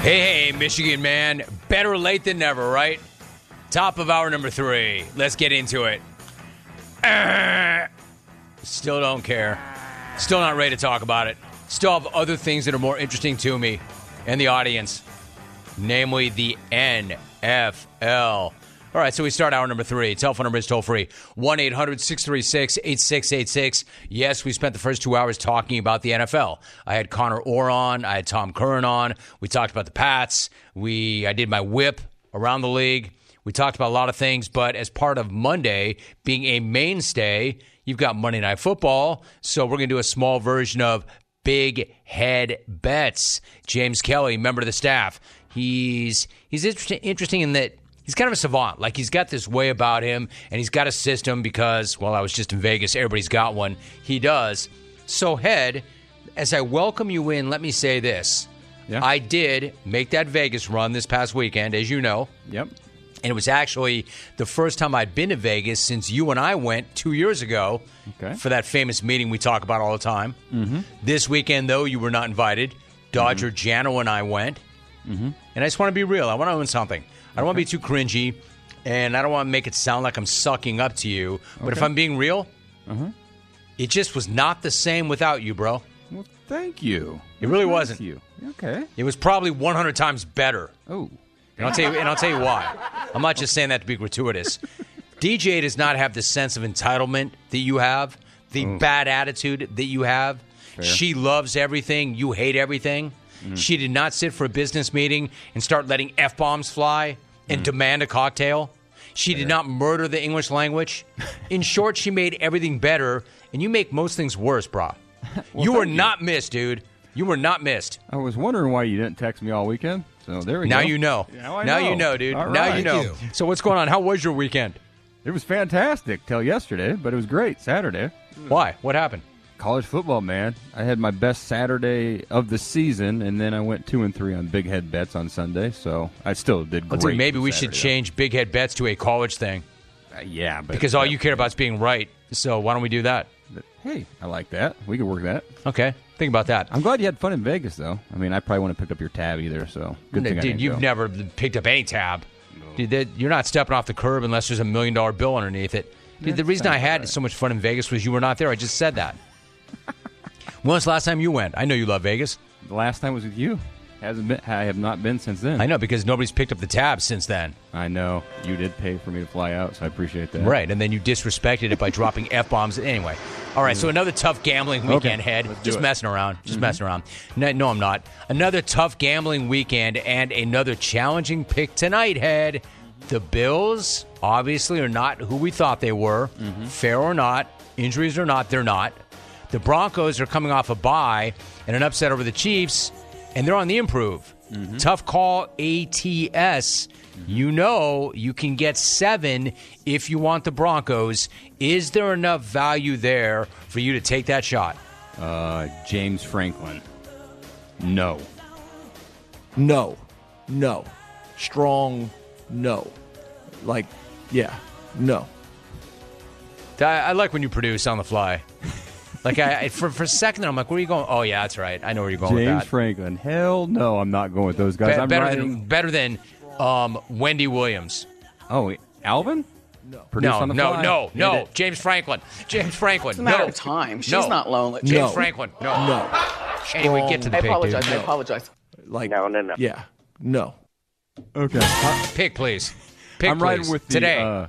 Hey, hey, Michigan man. Better late than never, right? Top of hour number three. Let's get into it. Still don't care. Still not ready to talk about it. Still have other things that are more interesting to me and the audience, namely the NFL. All right, so we start hour number three. Telephone number is toll free 1 800 636 8686. Yes, we spent the first two hours talking about the NFL. I had Connor Orr on, I had Tom Curran on. We talked about the Pats. We I did my whip around the league. We talked about a lot of things, but as part of Monday being a mainstay, you've got Monday Night Football. So we're going to do a small version of Big Head Bets. James Kelly, member of the staff. He's he's interesting, interesting in that he's kind of a savant. Like he's got this way about him, and he's got a system because, well, I was just in Vegas. Everybody's got one. He does. So, Head, as I welcome you in, let me say this. Yeah. I did make that Vegas run this past weekend, as you know. Yep. And it was actually the first time I'd been to Vegas since you and I went two years ago Okay. for that famous meeting we talk about all the time. Mm-hmm. This weekend, though, you were not invited. Dodger Jano and I went. Mm-hmm. And I just want to be real. I want to own something. I don't want to be too cringy, and I don't want to make it sound like I'm sucking up to you. But if Okay. I'm being real, Uh-huh. it just was not the same without you, bro. Well, thank you. It really Nice wasn't. You okay? It was probably 100 times better. Oh, And I'll tell you, and I'll tell you why. I'm not just saying that to be gratuitous. DJ does not have the sense of entitlement that you have, the bad attitude that you have. She loves everything. You hate everything. Mm-hmm. She did not sit for a business meeting and start letting f bombs fly and mm-hmm. demand a cocktail. She did not murder the English language. In short, she made everything better, and you make most things worse, brah. you were you. not missed, dude. You were not missed. I was wondering why you didn't text me all weekend. So there we go. Now go. you know. Now now know. you know, dude. All now you know. You. So what's going on? How was your weekend? It was fantastic till yesterday, but it was great Saturday. Why? What happened? College football, man. I had my best Saturday of the season, and then I went two and three on big head bets on Sunday. So I still did great. see, maybe we should change big head bets to a college thing Uh, yeah, but because all you care about is being right. So why don't we do that? hey, I like that. We could work that. Okay, think about that. I'm glad you had fun in Vegas, though. I mean, I probably wouldn't have picked up your tab either. So good thing I Dude, you've go. never picked up any tab. Dude, that- you're not stepping off the curb unless there's a million dollar bill underneath it. Dude, the reason I had right. so much fun in Vegas was you were not there. I just said that. When was the last time you went? I know you love Vegas. The last time was with you. Hasn't been. I have not been since then. I know because nobody's picked up the tab since then. I know. You did pay for me to fly out, so I appreciate that. Right, and then you disrespected it by dropping f bombs. Anyway, all right. So mm. another tough gambling weekend Okay, head. Just it. messing around. Just mm-hmm. messing around. No, no, I'm not. Another tough gambling weekend and another challenging pick tonight. Head. The Bills obviously are not who we thought they were. Mm-hmm. Fair or not, injuries or not, they're not. The Broncos are coming off a bye and an upset over the Chiefs, and they're on the improve. Tough call, ATS. You know you can get seven if you want the Broncos. Is there enough value there for you to take that shot? Uh, James Franklin. No. No, no, strong, no. Like, yeah, no. I, I like when you produce on the fly. Like I, I for for a second, I'm like, where are you going? Oh yeah, that's right. I know where you're going James with that. Franklin. Hell no, I'm not going with those guys. Be- I'm better riding. than better than um, Wendy Williams. oh, wait, Alvin. No. No, no, no, no. James Franklin. James Franklin. It's a matter no. of time. She's No. not lonely. James No. Franklin. No. No. Anyway, get to the I pick, apologize. dude. I apologize. Like, No, no, no. yeah, no. Okay. Pick, please. Pick, I'm please. riding with the today. uh,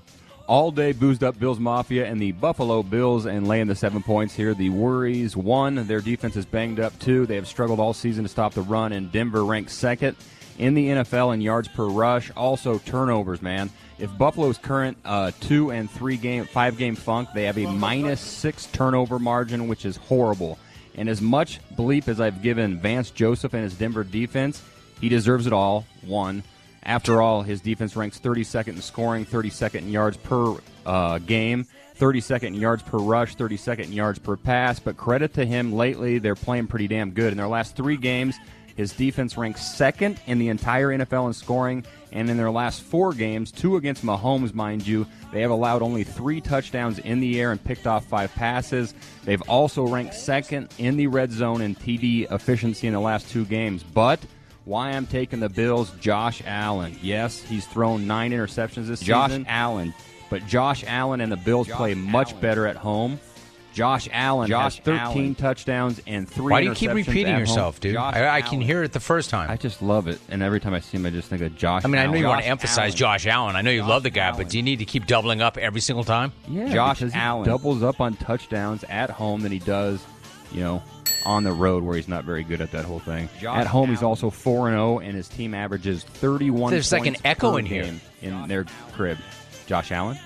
all day boozed up Bills Mafia and the Buffalo Bills and laying the seven points here. The worries one, their defense is banged up. Two, they have struggled all season to stop the run, and Denver ranks second in the NFL in yards per rush. Also turnovers, man. If Buffalo's current uh, two and three game, five game funk, they have a minus six turnover margin, which is horrible. And as much bleep as I've given Vance Joseph and his Denver defense, he deserves it all. One. After all, his defense ranks 32nd in scoring, 32nd in yards per uh, game, 32nd in yards per rush, 32nd in yards per pass. But credit to him, lately they're playing pretty damn good. In their last three games, his defense ranks second in the entire NFL in scoring. And in their last four games, two against Mahomes, mind you, they have allowed only three touchdowns in the air and picked off five passes. They've also ranked second in the red zone in TD efficiency in the last two games. But Why I'm taking the Bills, Josh Allen. Yes, he's thrown nine interceptions this Josh season. Josh Allen. But Josh Allen and the Bills Josh play much Allen. better at home. Josh Allen Josh has 13 Allen. touchdowns and three Why do you keep repeating yourself, dude? I, I can hear it the first time. I just love it. And every time I see him, I just think of Josh I mean, I know Allen. you want to emphasize Allen. Josh Allen. I know you Josh love the guy, but do you need to keep doubling up every single time? Yeah, Josh Allen. doubles up on touchdowns at home than he does, you know, on the road where he's not very good at that whole thing. Josh at home, he's also four and zero, and his team averages thirty-one. There's like an echo in here. game in their crib. Josh Allen.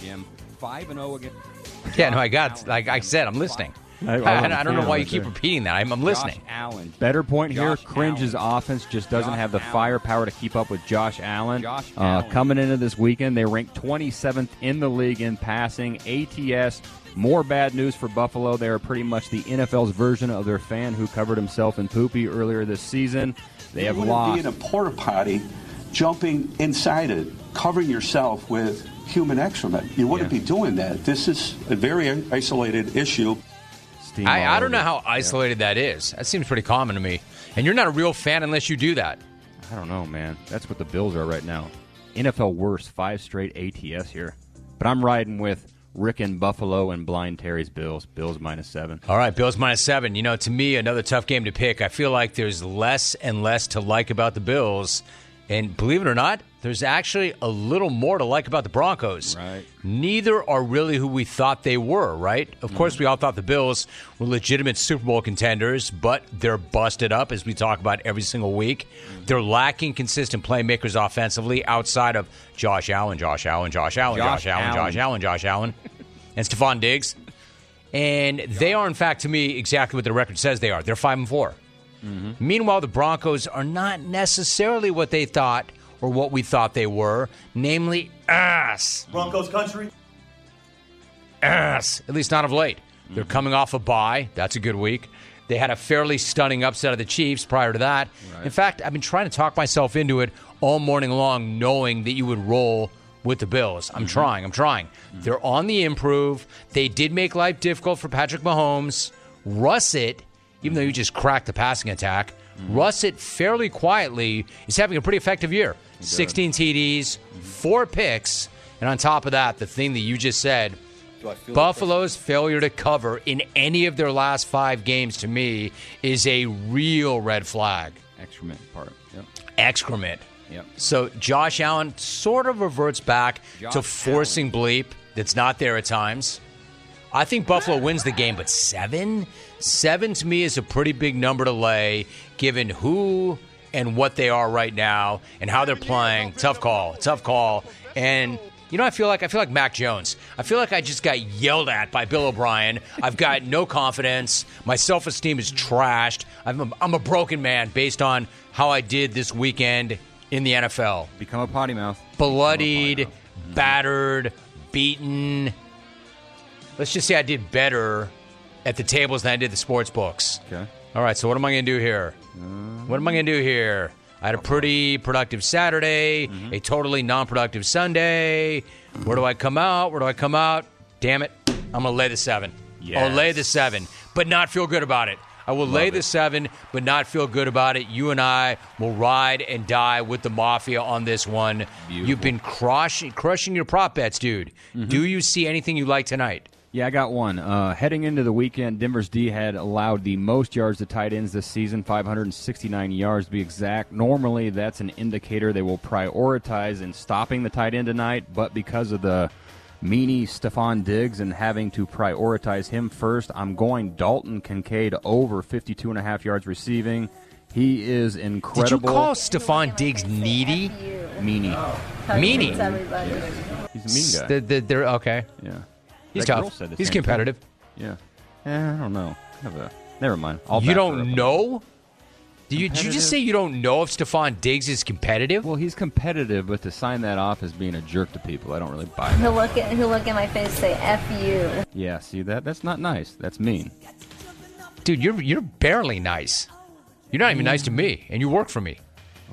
Jim. 5 and 0 against Yeah, no, I got. Like I said, I'm listening. I- I I, I, don't know why you keep repeating that. I'm, I'm listening. Josh Allen. Better point here. Cringe's Allen. offense just doesn't Josh have the Allen. firepower to keep up with Josh Allen. Josh uh, Allen. Coming into this weekend, they ranked 27th in the league in passing. ATS. More bad news for Buffalo. They are pretty much the NFL's version of their fan who covered himself in poopy earlier this season. They have you wouldn't lost. be in a porta potty, jumping inside it, covering yourself with human excrement. You wouldn't Yeah. be doing that. This is a very isolated issue. steam I, I don't know how isolated that is. That seems pretty common to me. And you're not a real fan unless you do that. I don't know, man. That's what the Bills are right now. NFL worst, five straight ATS here. But I'm riding with Rick and Buffalo and Blind Terry's Bills. Bills minus seven. All right, Bills minus seven. You know, to me, another tough game to pick. I feel like there's less and less to like about the Bills. And believe it or not, there's actually a little more to like about the Broncos. Right. Neither are really who we thought they were, right? Of mm. course, we all thought the Bills were legitimate Super Bowl contenders, but they're busted up, as we talk about every single week. Mm. They're lacking consistent playmakers offensively outside of Josh Allen, Josh Allen, Josh Allen, Josh, Josh Allen, Allen. Josh Allen, Josh Allen, and Stefon Diggs. And they are, in fact, to me, exactly what the record says they are. They're five and 4 Mm-hmm. Meanwhile, the Broncos are not necessarily what they thought or what we thought they were, namely ass. Broncos country. Ass. At least not of late. They're mm-hmm. coming off a bye. That's a good week. They had a fairly stunning upset of the Chiefs prior to that. In fact, I've been trying to talk myself into it all morning long, knowing that you would roll with the Bills. I'm mm-hmm. trying. I'm trying. They're on the improve. They did make life difficult for Patrick Mahomes. Russett, even though you just cracked the passing attack, Russett fairly quietly is having a pretty effective year. 16 TDs, four picks, and on top of that, the thing that you just said, Buffalo's failure to cover in any of their last five games to me is a real red flag. Excrement part. Yep. Excrement. Yep. So Josh Allen sort of reverts back Josh to forcing bleep that's not there at times. I think Buffalo wins the game, but seven? Seven to me is a pretty big number to lay given who and what they are right now and how they're playing. Tough call. Tough call. And you know, I feel like I feel like Mac Jones. I feel like I just got yelled at by Bill O'Brien. I've got no confidence. My self esteem is trashed. I'm a, I'm a broken man based on how I did this weekend in the NFL. Become a potty mouth. Bloodied, mm-hmm. battered, beaten. Let's just say I did better at the tables than I did the sports books. Okay. All right, so what am I going to do here? Uh, what am I going to do here? I had a pretty productive Saturday, mm-hmm. a totally non productive Sunday. Where do I come out? Where do I come out? Damn it. I'm going to lay the seven. I'll lay the seven, but not feel good about it. I will lay the seven, but not feel good about it. You and I will ride and die with the mafia on this one. Beautiful. You've been crushing, crushing your prop bets, dude. Mm-hmm. Do you see anything you like tonight? Yeah, I got one. Uh, heading into the weekend, Denver's D had allowed the most yards to tight ends this season, 569 yards to be exact. Normally, that's an indicator they will prioritize in stopping the tight end tonight, but because of the meanie Stefon Diggs and having to prioritize him first, I'm going Dalton Kincaid over 52 and a half yards receiving. He is incredible. Did you incredible. call Stefon Diggs needy? meanie. Meanie. He's a mean guy. The, the, they're, okay. yeah. He's That girl tough. said the He's same thing. competitive. Yeah. Eh, I don't know. Have a, never mind. I'll You don't know? Do you, did you just say you don't know if Stefon Diggs is competitive? Well, he's competitive, but to sign that off as being a jerk to people, I don't really buy that. He'll look at he'll look at my face and say "f you." Yeah, see that? That's not nice. That's mean. Dude, you're you're barely nice. You're not even nice to me, and you work for me.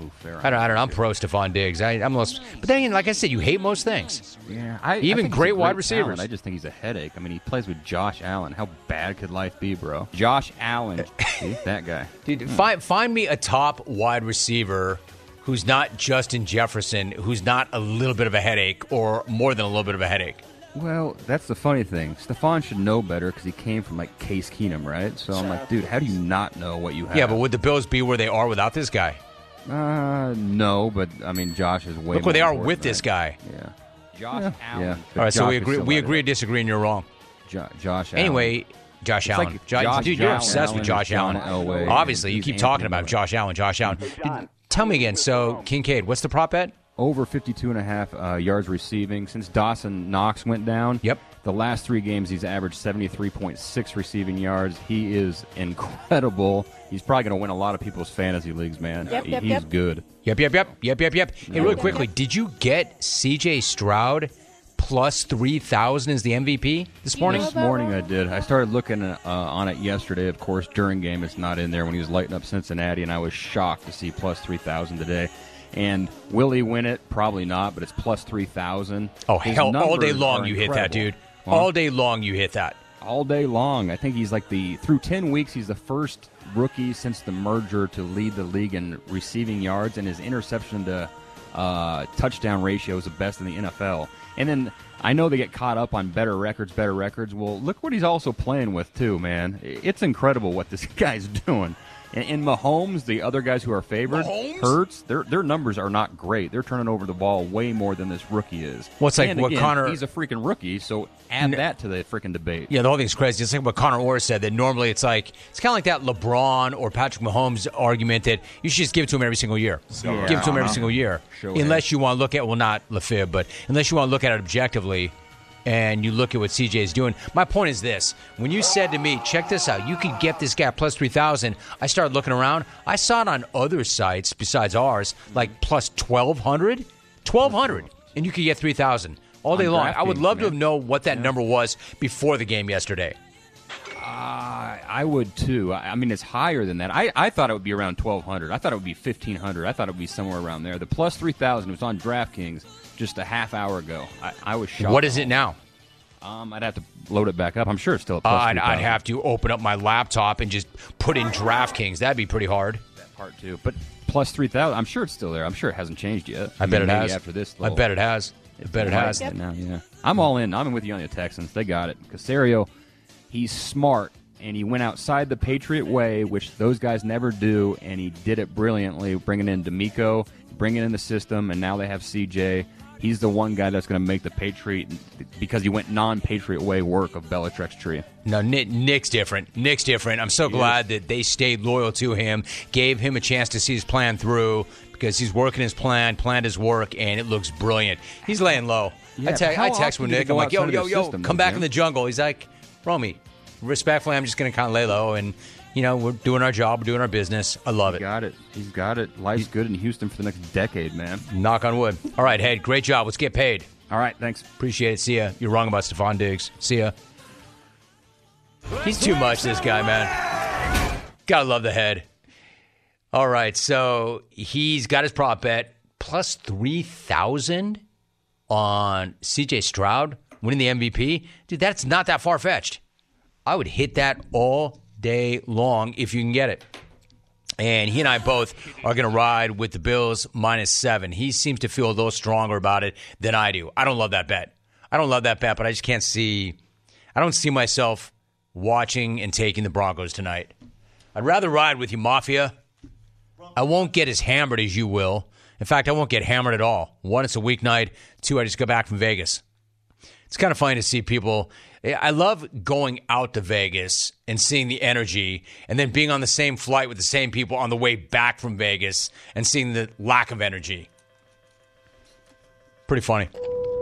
Ooh, fair. I don't, I don't know. I'm pro Stefon Diggs. I, I'm most, but then like I said, you hate most things. Yeah, I, Even I think he's great a wide talent. receivers. I just think he's a headache. I mean, he plays with Josh Allen. How bad could life be, bro? Josh Allen, See, that guy. Dude, hmm. find find me a top wide receiver who's not Justin Jefferson, who's not a little bit of a headache or more than a little bit of a headache. Well, that's the funny thing. Stefon should know better because he came from like Case Keenum, right? So I'm like, dude, how do you not know what you have? Yeah, but would the Bills be where they are without this guy? Uh, no, but I mean, Josh is way. Look where they are with this guy. Yeah, Josh yeah. Allen. but All right, so we agree. We agree to disagree, and you're wrong. Jo- Josh. Allen. Anyway, Josh Allen. like Jo- Josh dude, you're Allen obsessed with Josh Allen. Elway. Obviously, you He's keep talking about anti-Elway. Josh Allen. Josh Allen. Did- Tell me again. So Kincaid, what's the prop bet? over 52 and a half uh, yards receiving since Dawson Knox went down. Yep. The last three games, he's averaged 73.6 receiving yards. He is incredible. He's probably going to win a lot of people's fantasy leagues, man. Yep, yep, he's yep. good. Yep, yep, yep, yep, yep, yep. Hey, really quickly, did you get C.J. Stroud plus three thousand as the MVP this morning? This morning I did. I started looking uh, on it yesterday. Of course, during game, it's not in there when he was lighting up Cincinnati, and I was shocked to see plus 3,000 today. And will he win it? Probably not, but it's plus 3,000. Oh His hell! All day long are you hit that, dude. incredible. Huh? All day long you hit that. all day long. I think he's like the through ten weeks. He's the first rookie since the merger to lead the league in receiving yards, and his interception to uh, touchdown ratio is the best in the NFL. And then I know they get caught up on better records, better records. Well, look what he's also playing with too, man. It's incredible what this guy's doing. And, and Mahomes, the other guys who are favored, Mahomes? Hurts, their their numbers are not great. They're turning over the ball way more than this rookie is. Well, like And what again, Connor- He's a freaking rookie, so add that to the freaking debate. Yeah, the whole thing's crazy. It's like what Connor Orr said that normally it's like it's kind of like that LeBron or Patrick Mahomes argument that you should just give it to him every single year. Yeah. Give it to him every Uh-huh. single year, Show unless you want to look at well, not Lafib, but unless you want to look at it objectively. And you look at what CJ is doing. My point is this: when you said to me, "Check this out, you could get this guy plus three thousand, I started looking around. I saw it on other sites besides ours, like plus twelve hundred, twelve hundred, and you could get three thousand all day long. I would love to man. have known what that number was before the game yesterday. I, I would too. I, I mean, it's higher than that. I, I thought it would be around twelve hundred. I thought it would be fifteen hundred. I thought it would be somewhere around there. The plus three thousand was on DraftKings just a half hour ago. I, I was shocked. What is it now? Um, I'd have to load it back up. I'm sure it's still at Uh, I'd, I'd 3,000. have to open up my laptop and just put in DraftKings. That'd be pretty hard. that part too. But plus three thousand. I'm sure it's still there. I'm sure it hasn't changed yet. I, bet mean, it maybe has. After this, I bet it has. I bet it has. Now, yeah. I'm all in. I'm in with you on the Texans. They got it. Caserio, he's smart, and he went outside the Patriot way, which those guys never do, and he did it brilliantly, bringing in DeMeco, bringing in the system, and now they have CJ. He's the one guy that's going to make the Patriot because he went non-Patriot way work of Belichick's tree. No, Nick, Nick's different. Nick's different. I'm so glad that they stayed loyal to him, gave him a chance to see his plan through because he's working his plan, planned his work, and it looks brilliant. He's laying low. Yeah, I, te- I text with Nick. I'm like, yo, yo, yo, come back Jim? in the jungle. He's like, Romy, respectfully, I'm just going to kind of lay low, and you know, we're doing our job, we're doing our business. I love He it. got it. He's got it. Life's good in Houston for the next decade, man. Knock on wood. All right, Head, great job. Let's get paid. All right, thanks. Appreciate it. See ya. You're wrong about Stefon Diggs. See ya. He's too much, this guy, man. Gotta love the head. All right, so he's got his prop bet plus 3,000 on CJ Stroud winning the MVP. Dude, that's not that far fetched. I would hit that all day long if you can get it. And he and I both are going to ride with the Bills minus seven. He seems to feel a little stronger about it than I do. I don't love that bet. I don't love that bet, but I just can't see. I don't see myself watching and taking the Broncos tonight. I'd rather ride with you, Mafia. I won't get as hammered as you will. In fact, I won't get hammered at all. One, it's a weeknight. Two, I just got back from Vegas. It's kind of funny to see people. I love going out to Vegas and seeing the energy and then being on the same flight with the same people on the way back from Vegas and seeing the lack of energy. Pretty funny.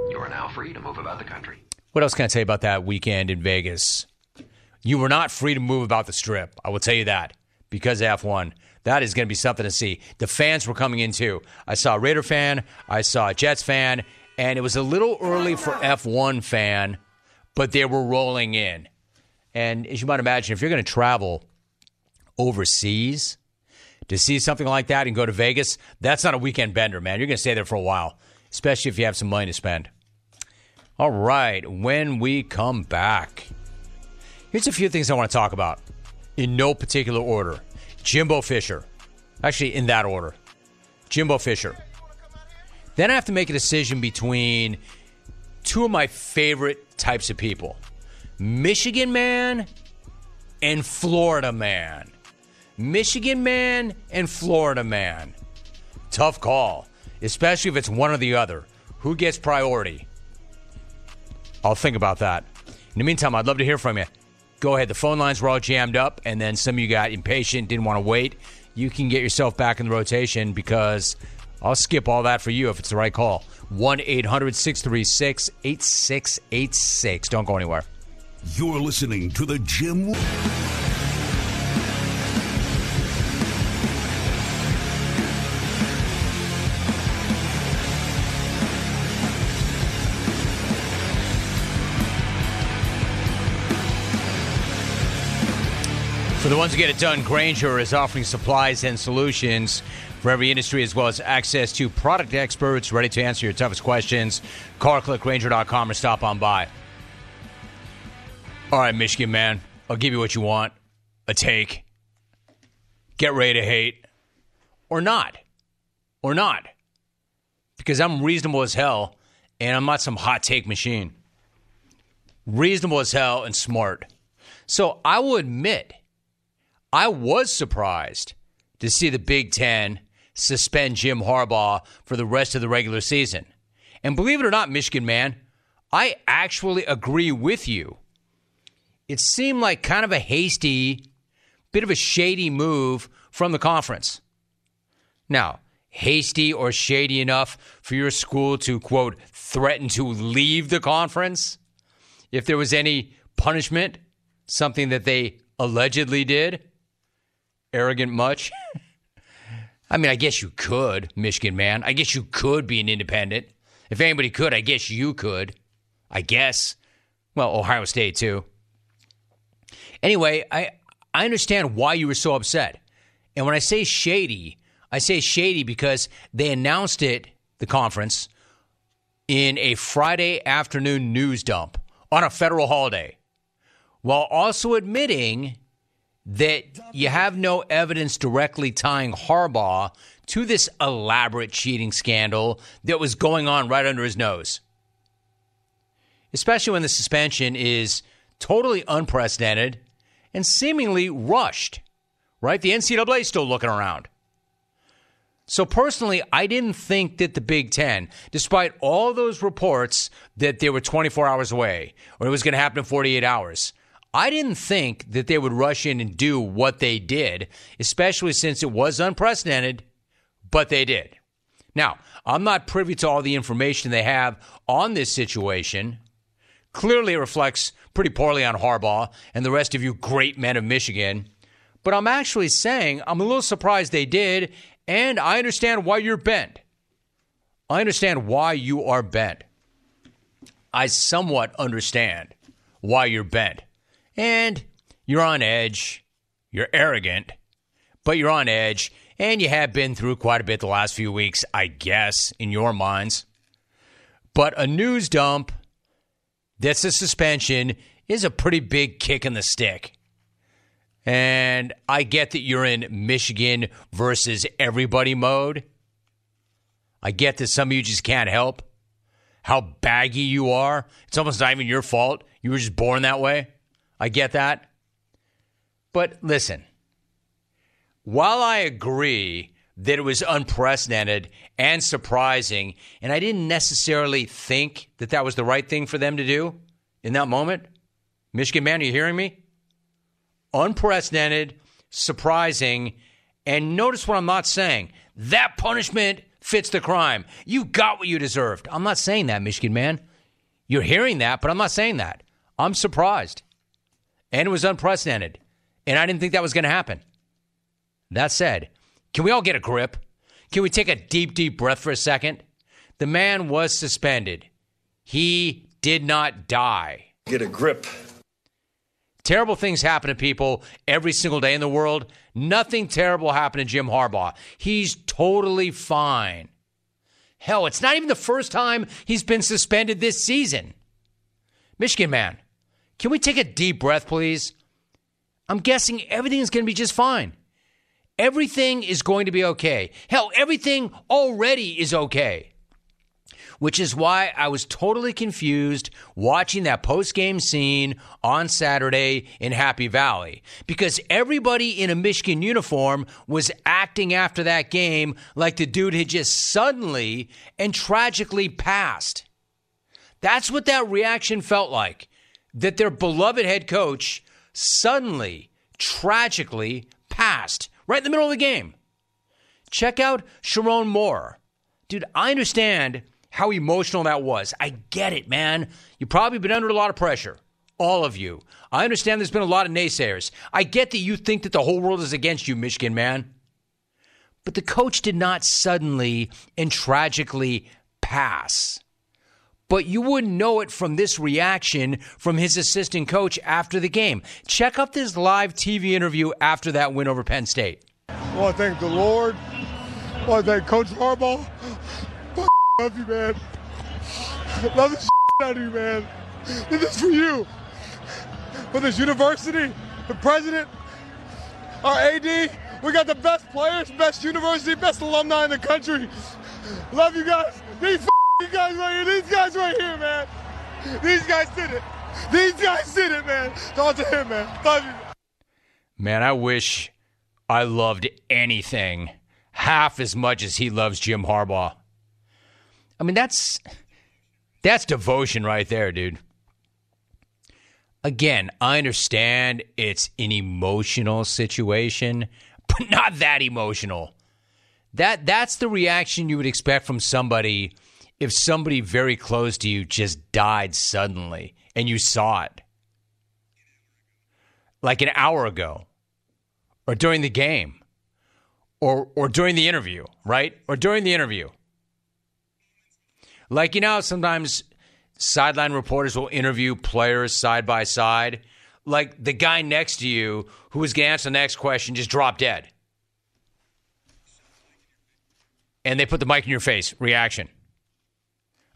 You are now free to move about the country. What else can I tell you about that weekend in Vegas? You were not free to move about the strip. I will tell you that because F1. That is going to be something to see. The fans were coming in too. I saw a Raider fan, I saw a Jets fan, and it was a little early for F1 fan, but they were rolling in. And as you might imagine, if you're going to travel overseas to see something like that and go to Vegas, that's not a weekend bender, man. You're going to stay there for a while, especially if you have some money to spend. All right, when we come back, here's a few things I want to talk about in no particular order. Jimbo Fisher, actually, in that order. Jimbo Fisher. Then I have to make a decision between two of my favorite types of people Michigan man and Florida man. Michigan man and Florida man. Tough call, especially if it's one or the other. Who gets priority? I'll think about that. In the meantime, I'd love to hear from you. Go ahead. The phone lines were all jammed up, and then some of you got impatient, didn't want to wait. You can get yourself back in the rotation because I'll skip all that for you if it's the right call. 1 800 636 8686. Don't go anywhere. You're listening to the Jim. For the ones who get it done, Grainger is offering supplies and solutions for every industry as well as access to product experts ready to answer your toughest questions. Call click Grainger.com or stop on by. All right, Michigan man, I'll give you what you want a take. Get ready to hate. Or not. Or not. Because I'm reasonable as hell and I'm not some hot take machine. Reasonable as hell and smart. So I will admit, I was surprised to see the Big Ten suspend Jim Harbaugh for the rest of the regular season. And believe it or not, Michigan man, I actually agree with you. It seemed like kind of a hasty, bit of a shady move from the conference. Now, hasty or shady enough for your school to, quote, threaten to leave the conference? If there was any punishment, something that they allegedly did? Arrogant much? I mean, I guess you could, Michigan man. I guess you could be an independent. If anybody could, I guess you could. I guess. Well, Ohio State, too. Anyway, I, I understand why you were so upset. And when I say shady, I say shady because they announced it, the conference, in a Friday afternoon news dump on a federal holiday, while also admitting that you have no evidence directly tying Harbaugh to this elaborate cheating scandal that was going on right under his nose. Especially when the suspension is totally unprecedented and seemingly rushed, right? The NCAA is still looking around. So, personally, I didn't think that the Big Ten, despite all those reports that they were 24 hours away or it was going to happen in 48 hours, I didn't think that they would rush in and do what they did, especially since it was unprecedented, but they did. Now, I'm not privy to all the information they have on this situation. Clearly, it reflects pretty poorly on Harbaugh and the rest of you great men of Michigan. But I'm actually saying I'm a little surprised they did, and I understand why you're bent. I understand why you are bent. I somewhat understand why you're bent. And you're on edge. You're arrogant, but you're on edge. And you have been through quite a bit the last few weeks, I guess, in your minds. But a news dump that's a suspension is a pretty big kick in the stick. And I get that you're in Michigan versus everybody mode. I get that some of you just can't help how baggy you are. It's almost not even your fault. You were just born that way. I get that. But listen, while I agree that it was unprecedented and surprising, and I didn't necessarily think that that was the right thing for them to do in that moment, Michigan man, are you hearing me? Unprecedented, surprising, and notice what I'm not saying. That punishment fits the crime. You got what you deserved. I'm not saying that, Michigan man. You're hearing that, but I'm not saying that. I'm surprised. And it was unprecedented. And I didn't think that was going to happen. That said, can we all get a grip? Can we take a deep, deep breath for a second? The man was suspended. He did not die. Get a grip. Terrible things happen to people every single day in the world. Nothing terrible happened to Jim Harbaugh. He's totally fine. Hell, it's not even the first time he's been suspended this season. Michigan man, can we take a deep breath, please? I'm guessing everything is going to be just fine. Everything is going to be okay. Hell, everything already is okay. Which is why I was totally confused watching that post game scene on Saturday in Happy Valley because everybody in a Michigan uniform was acting after that game like the dude had just suddenly and tragically passed. That's what that reaction felt like. That their beloved head coach suddenly, tragically passed right in the middle of the game. Check out Sherrone Moore. Dude, I understand how emotional that was. I get it, man. You've probably been under a lot of pressure. All of you. I understand there's been a lot of naysayers. I get that you think that the whole world is against you, Michigan man. But the coach did not suddenly and tragically pass. But you wouldn't know it from this reaction from his assistant coach after the game. Check out this live TV interview after that win over Penn State. Well, I thank the Lord. Well, I thank Coach Harbaugh. Love you, man. Love the out of you, man. This is for you. For this university, the president, our AD. We got the best players, best university, best alumni in the country. Love you guys. These guys right here. These guys right here, man. These guys did it. These guys did it, man. Talk to him, man. Love you. Man, I wish I loved anything half as much as he loves Jim Harbaugh. I mean, that's that's devotion right there, dude. Again, I understand it's an emotional situation, but not that emotional. That that's the reaction you would expect from somebody if somebody very close to you just died suddenly and you saw it. Like an hour ago or during the game or or during the interview, right? Or during the interview. Like, you know, sometimes sideline reporters will interview players side by side. Like the guy next to you who was going to answer the next question just dropped dead. And they put the mic in your face. Reaction.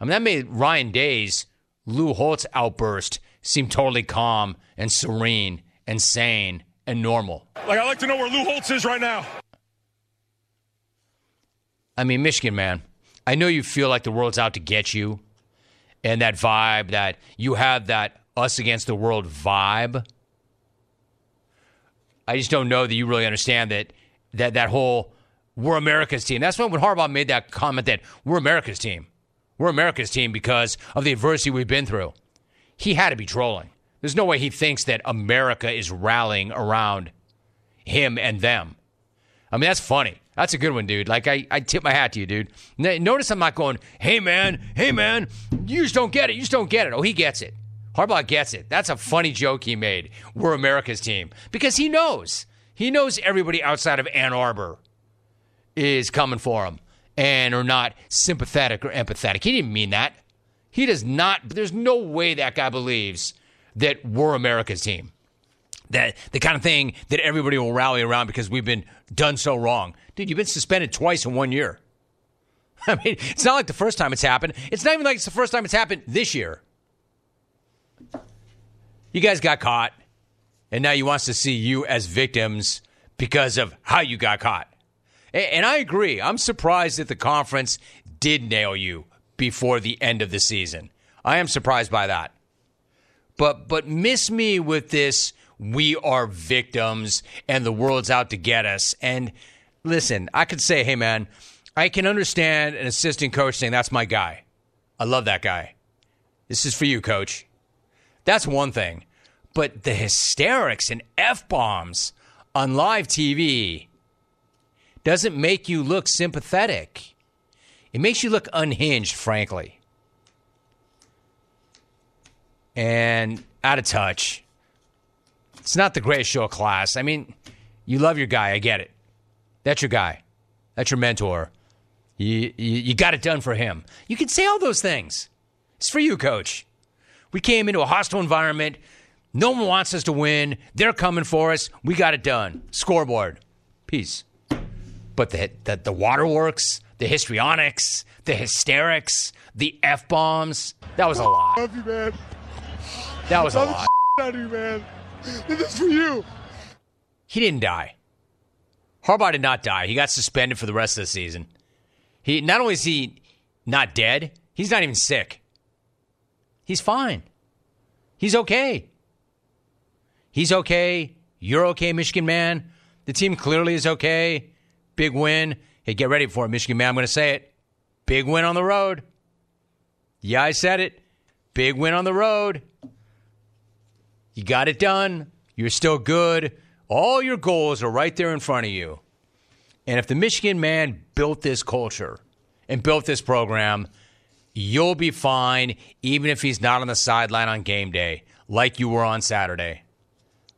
I mean, that made Ryan Day's Lou Holtz outburst seem totally calm and serene and sane and normal. Like, I'd like to know where Lou Holtz is right now. I mean, Michigan, man. I know you feel like the world's out to get you and that vibe that you have that us against the world vibe. I just don't know that you really understand that that that whole we're America's team. That's when when Harbaugh made that comment that we're America's team. We're America's team because of the adversity we've been through. He had to be trolling. There's no way he thinks that America is rallying around him and them. I mean, that's funny. That's a good one, dude. Like, I, I tip my hat to you, dude. Notice I'm not going, hey, man, hey, man, you just don't get it. You just don't get it. Oh, he gets it. Harbaugh gets it. That's a funny joke he made. We're America's team. Because he knows. He knows everybody outside of Ann Arbor is coming for him and are not sympathetic or empathetic. He didn't mean that. He does not, there's no way that guy believes that we're America's team. That the kind of thing that everybody will rally around because we've been done so wrong. Dude, you've been suspended twice in one year. I mean, it's not like the first time it's happened. It's not even like it's the first time it's happened this year. You guys got caught, and now he wants to see you as victims because of how you got caught. And I agree. I'm surprised that the conference did nail you before the end of the season. I am surprised by that. But but miss me with this we are victims and the world's out to get us. And listen, I could say, hey man, I can understand an assistant coach saying that's my guy. I love that guy. This is for you, coach. That's one thing. But the hysterics and F bombs on live TV doesn't make you look sympathetic. It makes you look unhinged, frankly. And out of touch. It's not the greatest show of class. I mean, you love your guy. I get it. That's your guy. That's your mentor. You, you, you got it done for him. You can say all those things. It's for you, coach. We came into a hostile environment. No one wants us to win. They're coming for us. We got it done. Scoreboard. Peace. But the, the, the waterworks, the histrionics, the hysterics, the F bombs, that was a lot. Love you, man. That was a lot. out of you, man. This is for you. He didn't die. Harbaugh did not die. He got suspended for the rest of the season. He not only is he not dead, he's not even sick. He's fine. He's okay. He's okay. You're okay, Michigan man. The team clearly is okay. Big win. Hey, get ready for it, Michigan man. I'm going to say it. Big win on the road. Yeah, I said it. Big win on the road. You got it done. You're still good. All your goals are right there in front of you. And if the Michigan man built this culture and built this program, you'll be fine, even if he's not on the sideline on game day, like you were on Saturday.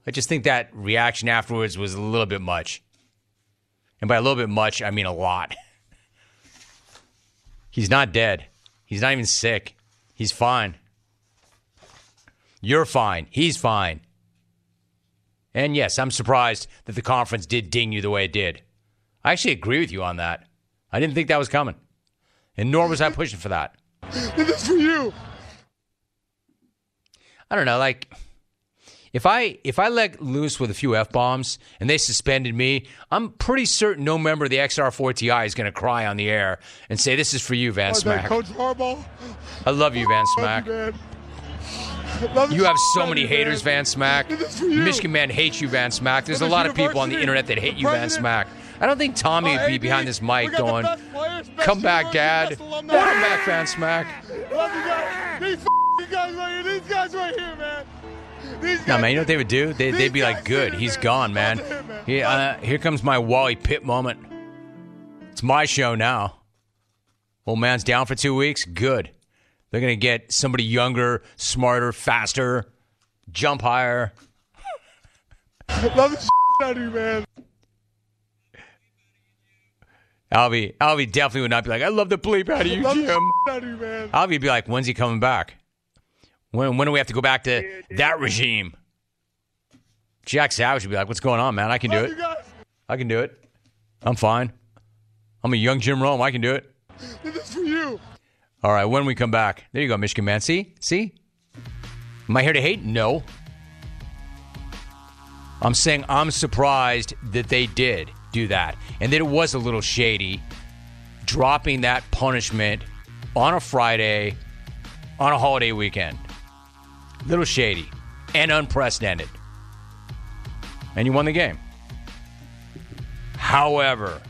I just think that reaction afterwards was a little bit much. And by a little bit much, I mean a lot. He's not dead. He's not even sick. He's fine. You're fine. He's fine. And yes, I'm surprised that the conference did ding you the way it did. I actually agree with you on that. I didn't think that was coming. And nor was I pushing for that. This is for you. I don't know, like if I if I let loose with a few f bombs and they suspended me, I'm pretty certain no member of the XR4TI is going to cry on the air and say, "This is for you, Van Oh, Smack." Coach Harbaugh. I love you, Van Love Smack. you. Love You have so many you, haters. Van Smack. This is for you. Michigan man hates you, Van Smack. There's a lot of people on the internet that hate you, Van. Smack. I don't think Tommy would be behind this mic going, best players, best "Come back, Dad. Come back, Van Smack." Love you guys. These guys right here. These guys right here, man. No, man, you know what they would do? They, they'd be like, good, he's gone, man. Here, uh, here comes my Wally Pipp moment. It's my show now. Old man's down for two weeks. Good. They're going to get somebody younger, smarter, faster, jump higher. Love the shit out of you, man. Alvy, Alvy definitely would not be like, I love the bleep out of you, Jim. out of you. Alvy would be like, when's he coming back? When, when do we have to go back to that regime? Jack Savage would be like, what's going on, man? I can do Love it. I can do it. I'm fine. I'm a young Jim Rome. I can do it. This is for you. All right, when we come back, there you go, Michigan man. See? See? Am I here to hate? No. I'm saying I'm surprised that they did do that and that it was a little shady dropping that punishment on a Friday on a holiday weekend. Little shady and unprecedented. And you won the game. However,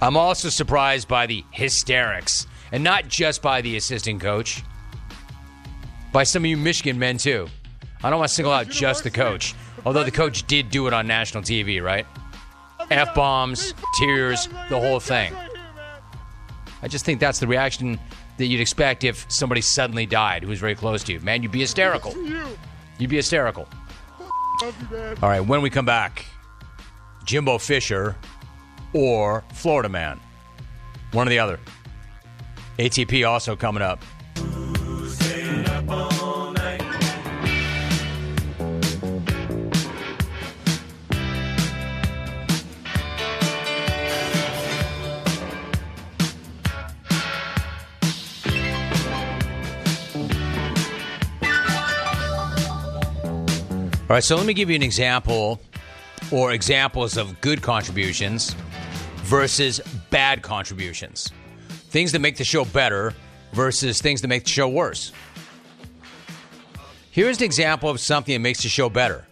I'm also surprised by the hysterics, and not just by the assistant coach, by some of you Michigan men too. I don't want to single out just the coach, although the coach did do it on national TV, right? F bombs, tears, the whole thing. I just think that's the reaction that you'd expect if somebody suddenly died who was very close to you. Man, you'd be hysterical. You'd be hysterical. All right, when we come back, Jimbo Fisher or Florida Man. One or the other. ATP also coming up. Right, so let me give you an example or examples of good contributions versus bad contributions. Things that make the show better versus things that make the show worse. Here's an example of something that makes the show better.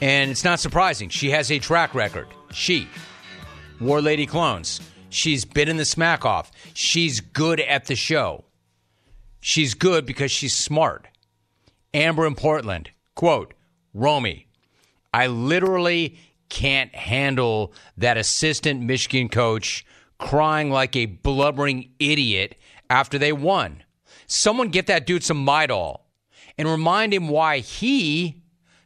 And it's not surprising. She has a track record. She, War Lady Clones. She's been in the smack off. She's good at the show. She's good because she's smart. Amber in Portland. Quote, Romy, I literally can't handle that assistant Michigan coach crying like a blubbering idiot after they won. Someone get that dude some Midol and remind him why he,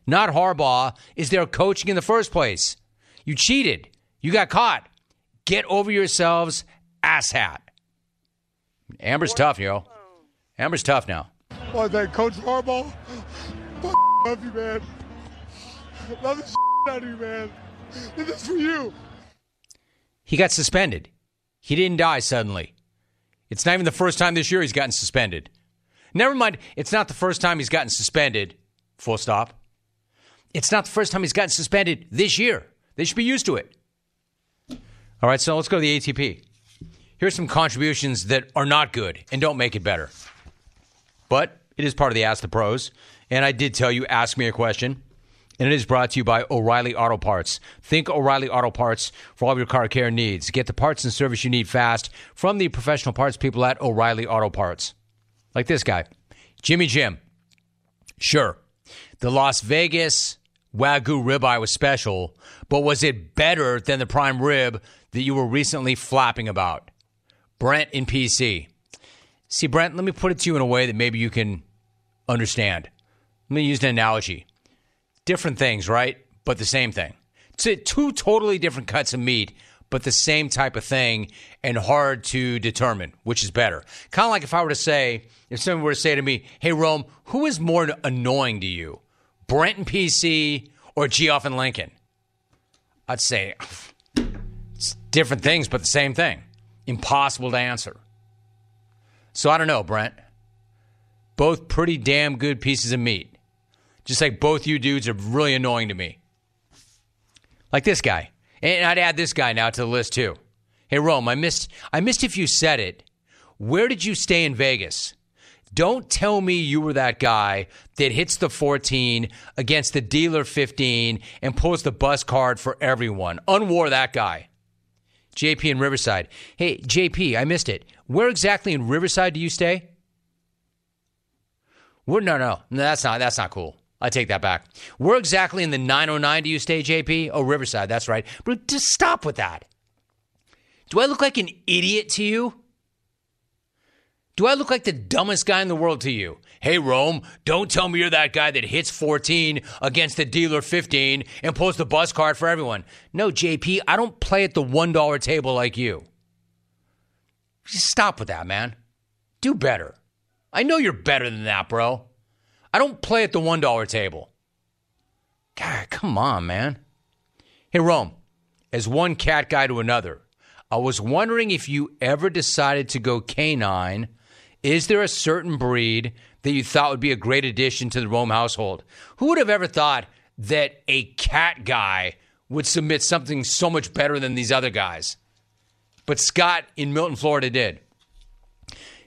not Harbaugh, is there coaching in the first place. You cheated. You got caught. Get over yourselves, asshat. Amber's tough, yo. Amber's tough now. want to thank Coach Harbaugh. Love you, man. Love the shit out of you, man. This is for you. He got suspended. He didn't die suddenly. It's not even the first time this year he's gotten suspended. Never mind, it's not the first time he's gotten suspended. Full stop. It's not the first time he's gotten suspended this year. They should be used to it. All right, so let's go to the ATP. Here's some contributions that are not good and don't make it better. But it is part of the Ask the Pros. And I did tell you, ask me a question. And it is brought to you by O'Reilly Auto Parts. Think O'Reilly Auto Parts for all of your car care needs. Get the parts and service you need fast from the professional parts people at O'Reilly Auto Parts. Like this guy, Jimmy Jim. Sure, the Las Vegas Wagyu ribeye was special, but was it better than the prime rib that you were recently flapping about? Brent in PC. See, Brent, let me put it to you in a way that maybe you can understand. Let me use an analogy. Different things, right? But the same thing. Two totally different cuts of meat, but the same type of thing and hard to determine which is better. Kind of like if I were to say, if someone were to say to me, hey, Rome, who is more annoying to you? Brent and PC or Geoff and Lincoln? I'd say it's different things, but the same thing. Impossible to answer. So I don't know, Brent. Both pretty damn good pieces of meat. Just like both you dudes are really annoying to me. Like this guy. And I'd add this guy now to the list too. Hey Rome, I missed I missed if you said it. Where did you stay in Vegas? Don't tell me you were that guy that hits the 14 against the dealer 15 and pulls the bus card for everyone. Unwar that guy. JP in Riverside. Hey, JP, I missed it. Where exactly in Riverside do you stay? Where, no, no, no, that's not that's not cool. I take that back. We're exactly in the 909 do you stay, JP? Oh, Riverside, that's right. But just stop with that. Do I look like an idiot to you? Do I look like the dumbest guy in the world to you? Hey, Rome, don't tell me you're that guy that hits 14 against the dealer 15 and pulls the bus card for everyone. No, JP, I don't play at the $1 table like you. Just stop with that, man. Do better. I know you're better than that, bro. I don't play at the $1 table. God, come on, man. Hey, Rome, as one cat guy to another, I was wondering if you ever decided to go canine. Is there a certain breed that you thought would be a great addition to the Rome household? Who would have ever thought that a cat guy would submit something so much better than these other guys? But Scott in Milton, Florida did.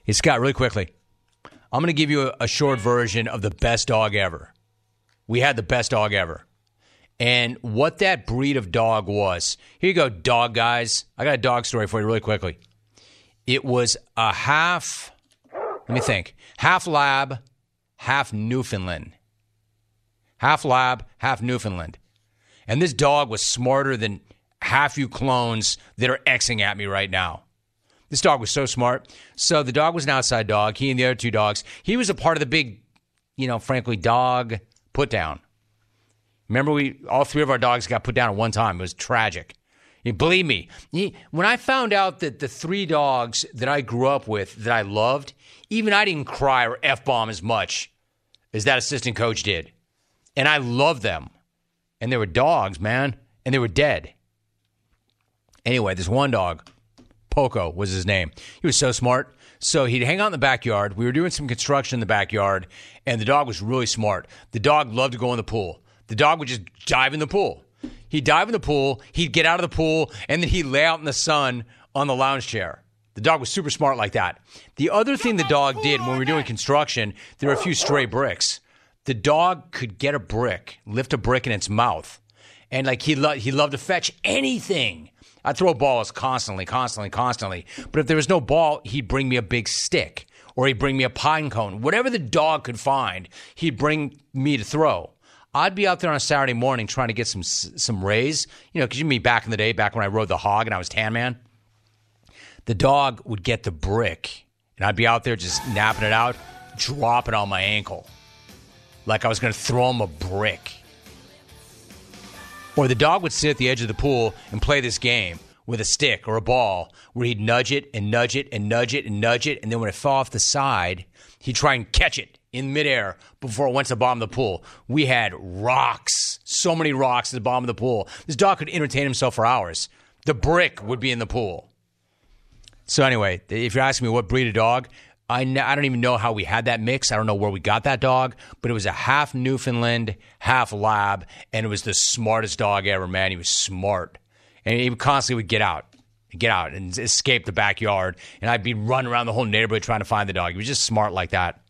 Hey, Scott, really quickly. I'm going to give you a, a, short version of the best dog ever. We had the best dog ever. And what that breed of dog was. Here you go, dog guys. I got a dog story for you really quickly. It was a half, let me think, half lab, half Newfoundland. Half lab, half Newfoundland. And this dog was smarter than half you clones that are Xing at me right now. This dog was so smart. So the dog was an outside dog. He and the other two dogs. He was a part of the big, you know, frankly, dog put down. Remember, we all three of our dogs got put down at one time. It was tragic. You believe me, when I found out that the three dogs that I grew up with that I loved, even I didn't cry or f bomb as much as that assistant coach did, and I loved them, and they were dogs, man, and they were dead. Anyway, this one dog Poco was his name. He was so smart. So he'd hang out in the backyard. We were doing some construction in the backyard, and the dog was really smart. The dog loved to go in the pool. The dog would just dive in the pool. He'd dive in the pool, he'd get out of the pool, and then he'd lay out in the sun on the lounge chair. The dog was super smart like that. The other thing the dog did when we were doing construction, there were a few stray bricks. The dog could get a brick, lift a brick in its mouth, and like he lo- he loved to fetch anything. I'd throw balls constantly, constantly, constantly. But if there was no ball, he'd bring me a big stick or he'd bring me a pine cone. Whatever the dog could find, he'd bring me to throw. I'd be out there on a Saturday morning trying to get some some rays, you know, because you me back in the day, back when I rode the hog and I was tan man. The dog would get the brick, and I'd be out there just napping it out, dropping on my ankle, like I was going to throw him a brick. Or the dog would sit at the edge of the pool and play this game with a stick or a ball where he'd nudge it and nudge it and nudge it and nudge it. And then when it fell off the side, he'd try and catch it in midair before it went to the bottom of the pool. We had rocks, so many rocks at the bottom of the pool. This dog could entertain himself for hours. The brick would be in the pool. So anyway, if you're asking me what breed of dog, I, n- I don't even know how we had that mix. I don't know where we got that dog, but it was a half Newfoundland, half lab, and it was the smartest dog ever, man. He was smart. And he constantly would get out, get out and escape the backyard. And I'd be running around the whole neighborhood trying to find the dog. He was just smart like that.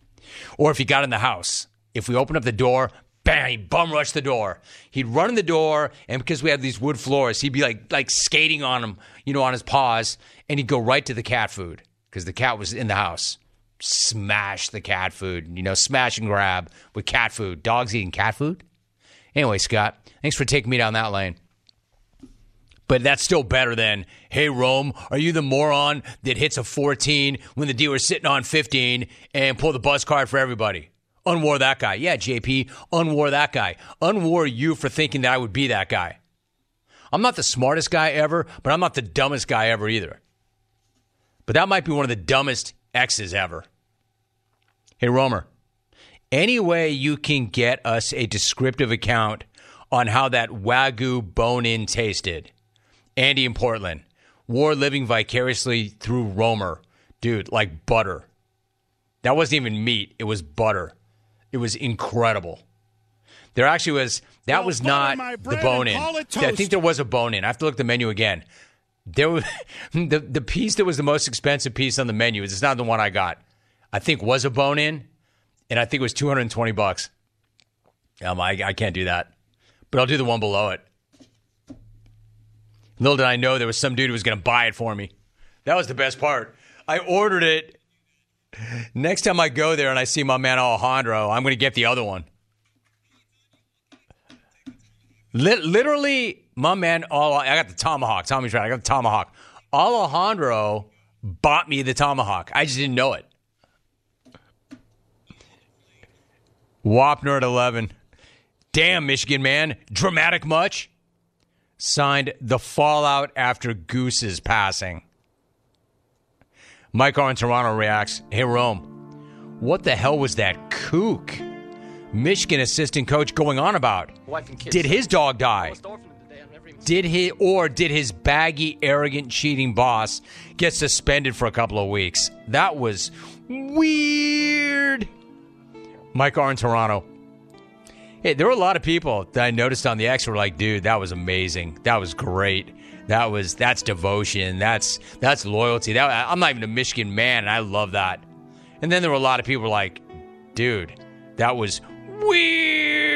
Or if he got in the house, if we opened up the door, bang, he'd bum rush the door. He'd run in the door, and because we had these wood floors, he'd be like like skating on him, you know, on his paws, and he'd go right to the cat food because the cat was in the house. Smash the cat food, you know, smash and grab with cat food. Dogs eating cat food. Anyway, Scott, thanks for taking me down that lane. But that's still better than, hey, Rome, are you the moron that hits a 14 when the dealer's sitting on 15 and pull the buzz card for everybody? Unwar that guy. Yeah, JP, unwar that guy. Unwar you for thinking that I would be that guy. I'm not the smartest guy ever, but I'm not the dumbest guy ever either. But that might be one of the dumbest X's ever. Hey, Romer, any way you can get us a descriptive account on how that Wagyu bone in tasted? Andy in Portland. War living vicariously through Romer. Dude, like butter. That wasn't even meat, it was butter. It was incredible. There actually was, that was not the bone in. I think there was a bone in. I have to look at the menu again. There was, the, the piece that was the most expensive piece on the menu, it's not the one I got, I think was a bone in, and I think it was 220 bucks. Um, I, I can't do that. But I'll do the one below it. Little did I know there was some dude who was going to buy it for me. That was the best part. I ordered it. Next time I go there and I see my man Alejandro, I'm going to get the other one. Lit- literally, my man, all I got the tomahawk. Tommy's right. I got the tomahawk. Alejandro bought me the tomahawk. I just didn't know it. Wapner at 11. Damn, Michigan man. Dramatic much? Signed the fallout after Goose's passing. Mike R in Toronto reacts Hey, Rome, what the hell was that kook Michigan assistant coach going on about? Did his dog die? Did he or did his baggy, arrogant, cheating boss get suspended for a couple of weeks? That was weird. Mike R in Toronto. Hey, there were a lot of people that I noticed on the X were like, dude, that was amazing. That was great. That was that's devotion. That's that's loyalty. That I'm not even a Michigan man, and I love that. And then there were a lot of people like, dude, that was weird.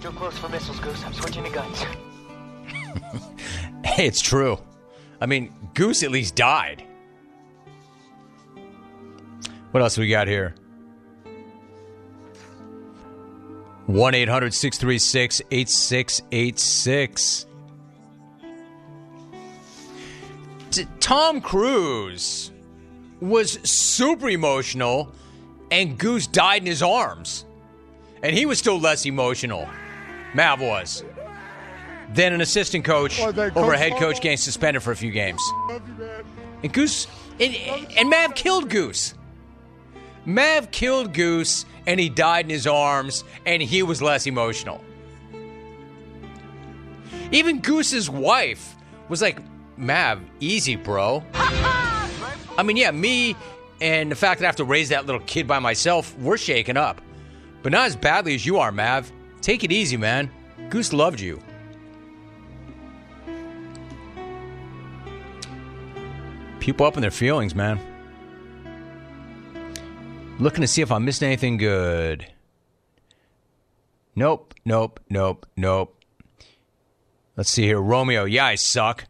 Too close for missiles, Goose. I'm switching to guns. Hey, it's true. I mean, Goose at least died. What else we got here? 1 800 636 8686. Tom Cruise was super emotional, and Goose died in his arms. And he was still less emotional. Mav was. Then an assistant coach over a head coach getting suspended for a few games. Love you, man. And Goose and, and Mav killed Goose. Mav killed Goose and he died in his arms and he was less emotional. Even Goose's wife was like, Mav, easy, bro. I mean, yeah, me and the fact that I have to raise that little kid by myself, we're shaken up. But not as badly as you are, Mav. Take it easy, man. Goose loved you. People up in their feelings, man. Looking to see if I'm missing anything good. Nope, nope, nope, nope. Let's see here. Romeo, yeah, I suck.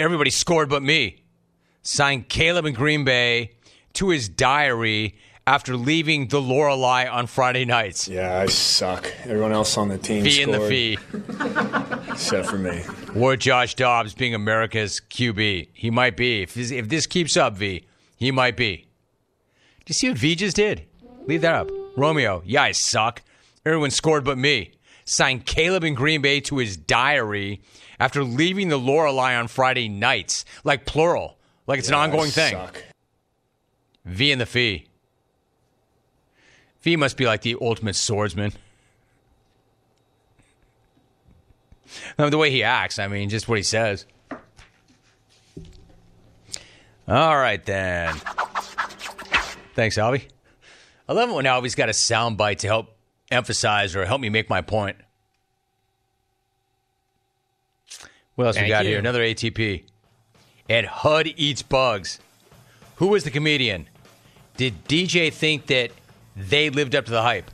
Everybody scored but me. Signed Caleb in Green Bay to his diary after leaving the Lorelei on Friday nights. Yeah, I suck. Everyone else on the team Fee in the fee. except for me. Or Josh Dobbs being America's QB. He might be. If this, if this keeps up, V, he might be. Do you see what V just did? Leave that up. Romeo, yeah, I suck. Everyone scored but me. Signed Caleb in Green Bay to his diary after leaving the Lorelei on Friday nights. Like plural. Like it's Yeah, an I ongoing thing. suck. V and the Fee. V must be like the ultimate swordsman. The way he acts, I mean, just what he says. All right, then. Thanks, Albie. I love it when Albie's got a sound bite to help emphasize or help me make my point. What else we got you. here? Another ATP. And HUD eats bugs. Who was the comedian? Did DJ think that they lived up to the hype?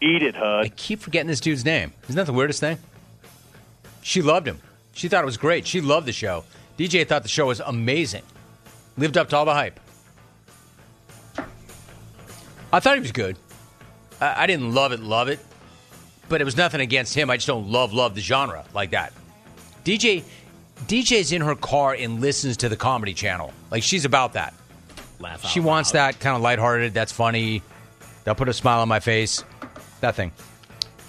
Eat it, HUD. I keep forgetting this dude's name. Isn't that the weirdest thing? She loved him. She thought it was great. She loved the show. DJ thought the show was amazing. Lived up to all the hype. I thought he was good. I, I didn't love it, love it, but it was nothing against him. I just don't love, love the genre like that. DJ, DJ's in her car and listens to the Comedy Channel. Like she's about that. Laugh She wants that kind of lighthearted. That's funny. They'll put a smile on my face. Nothing.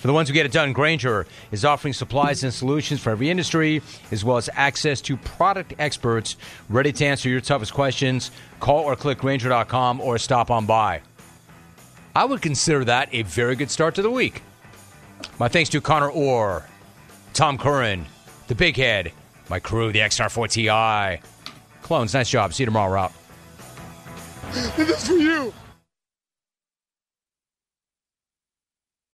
For the ones who get it done, Grainger is offering supplies and solutions for every industry, as well as access to product experts ready to answer your toughest questions. Call or click Grainger.com or stop on by. I would consider that a very good start to the week. My thanks to Connor Orr, Tom Curran, the Big Head, my crew, the XR4 Ti. Clones, nice job. See you tomorrow. Out. This is for you.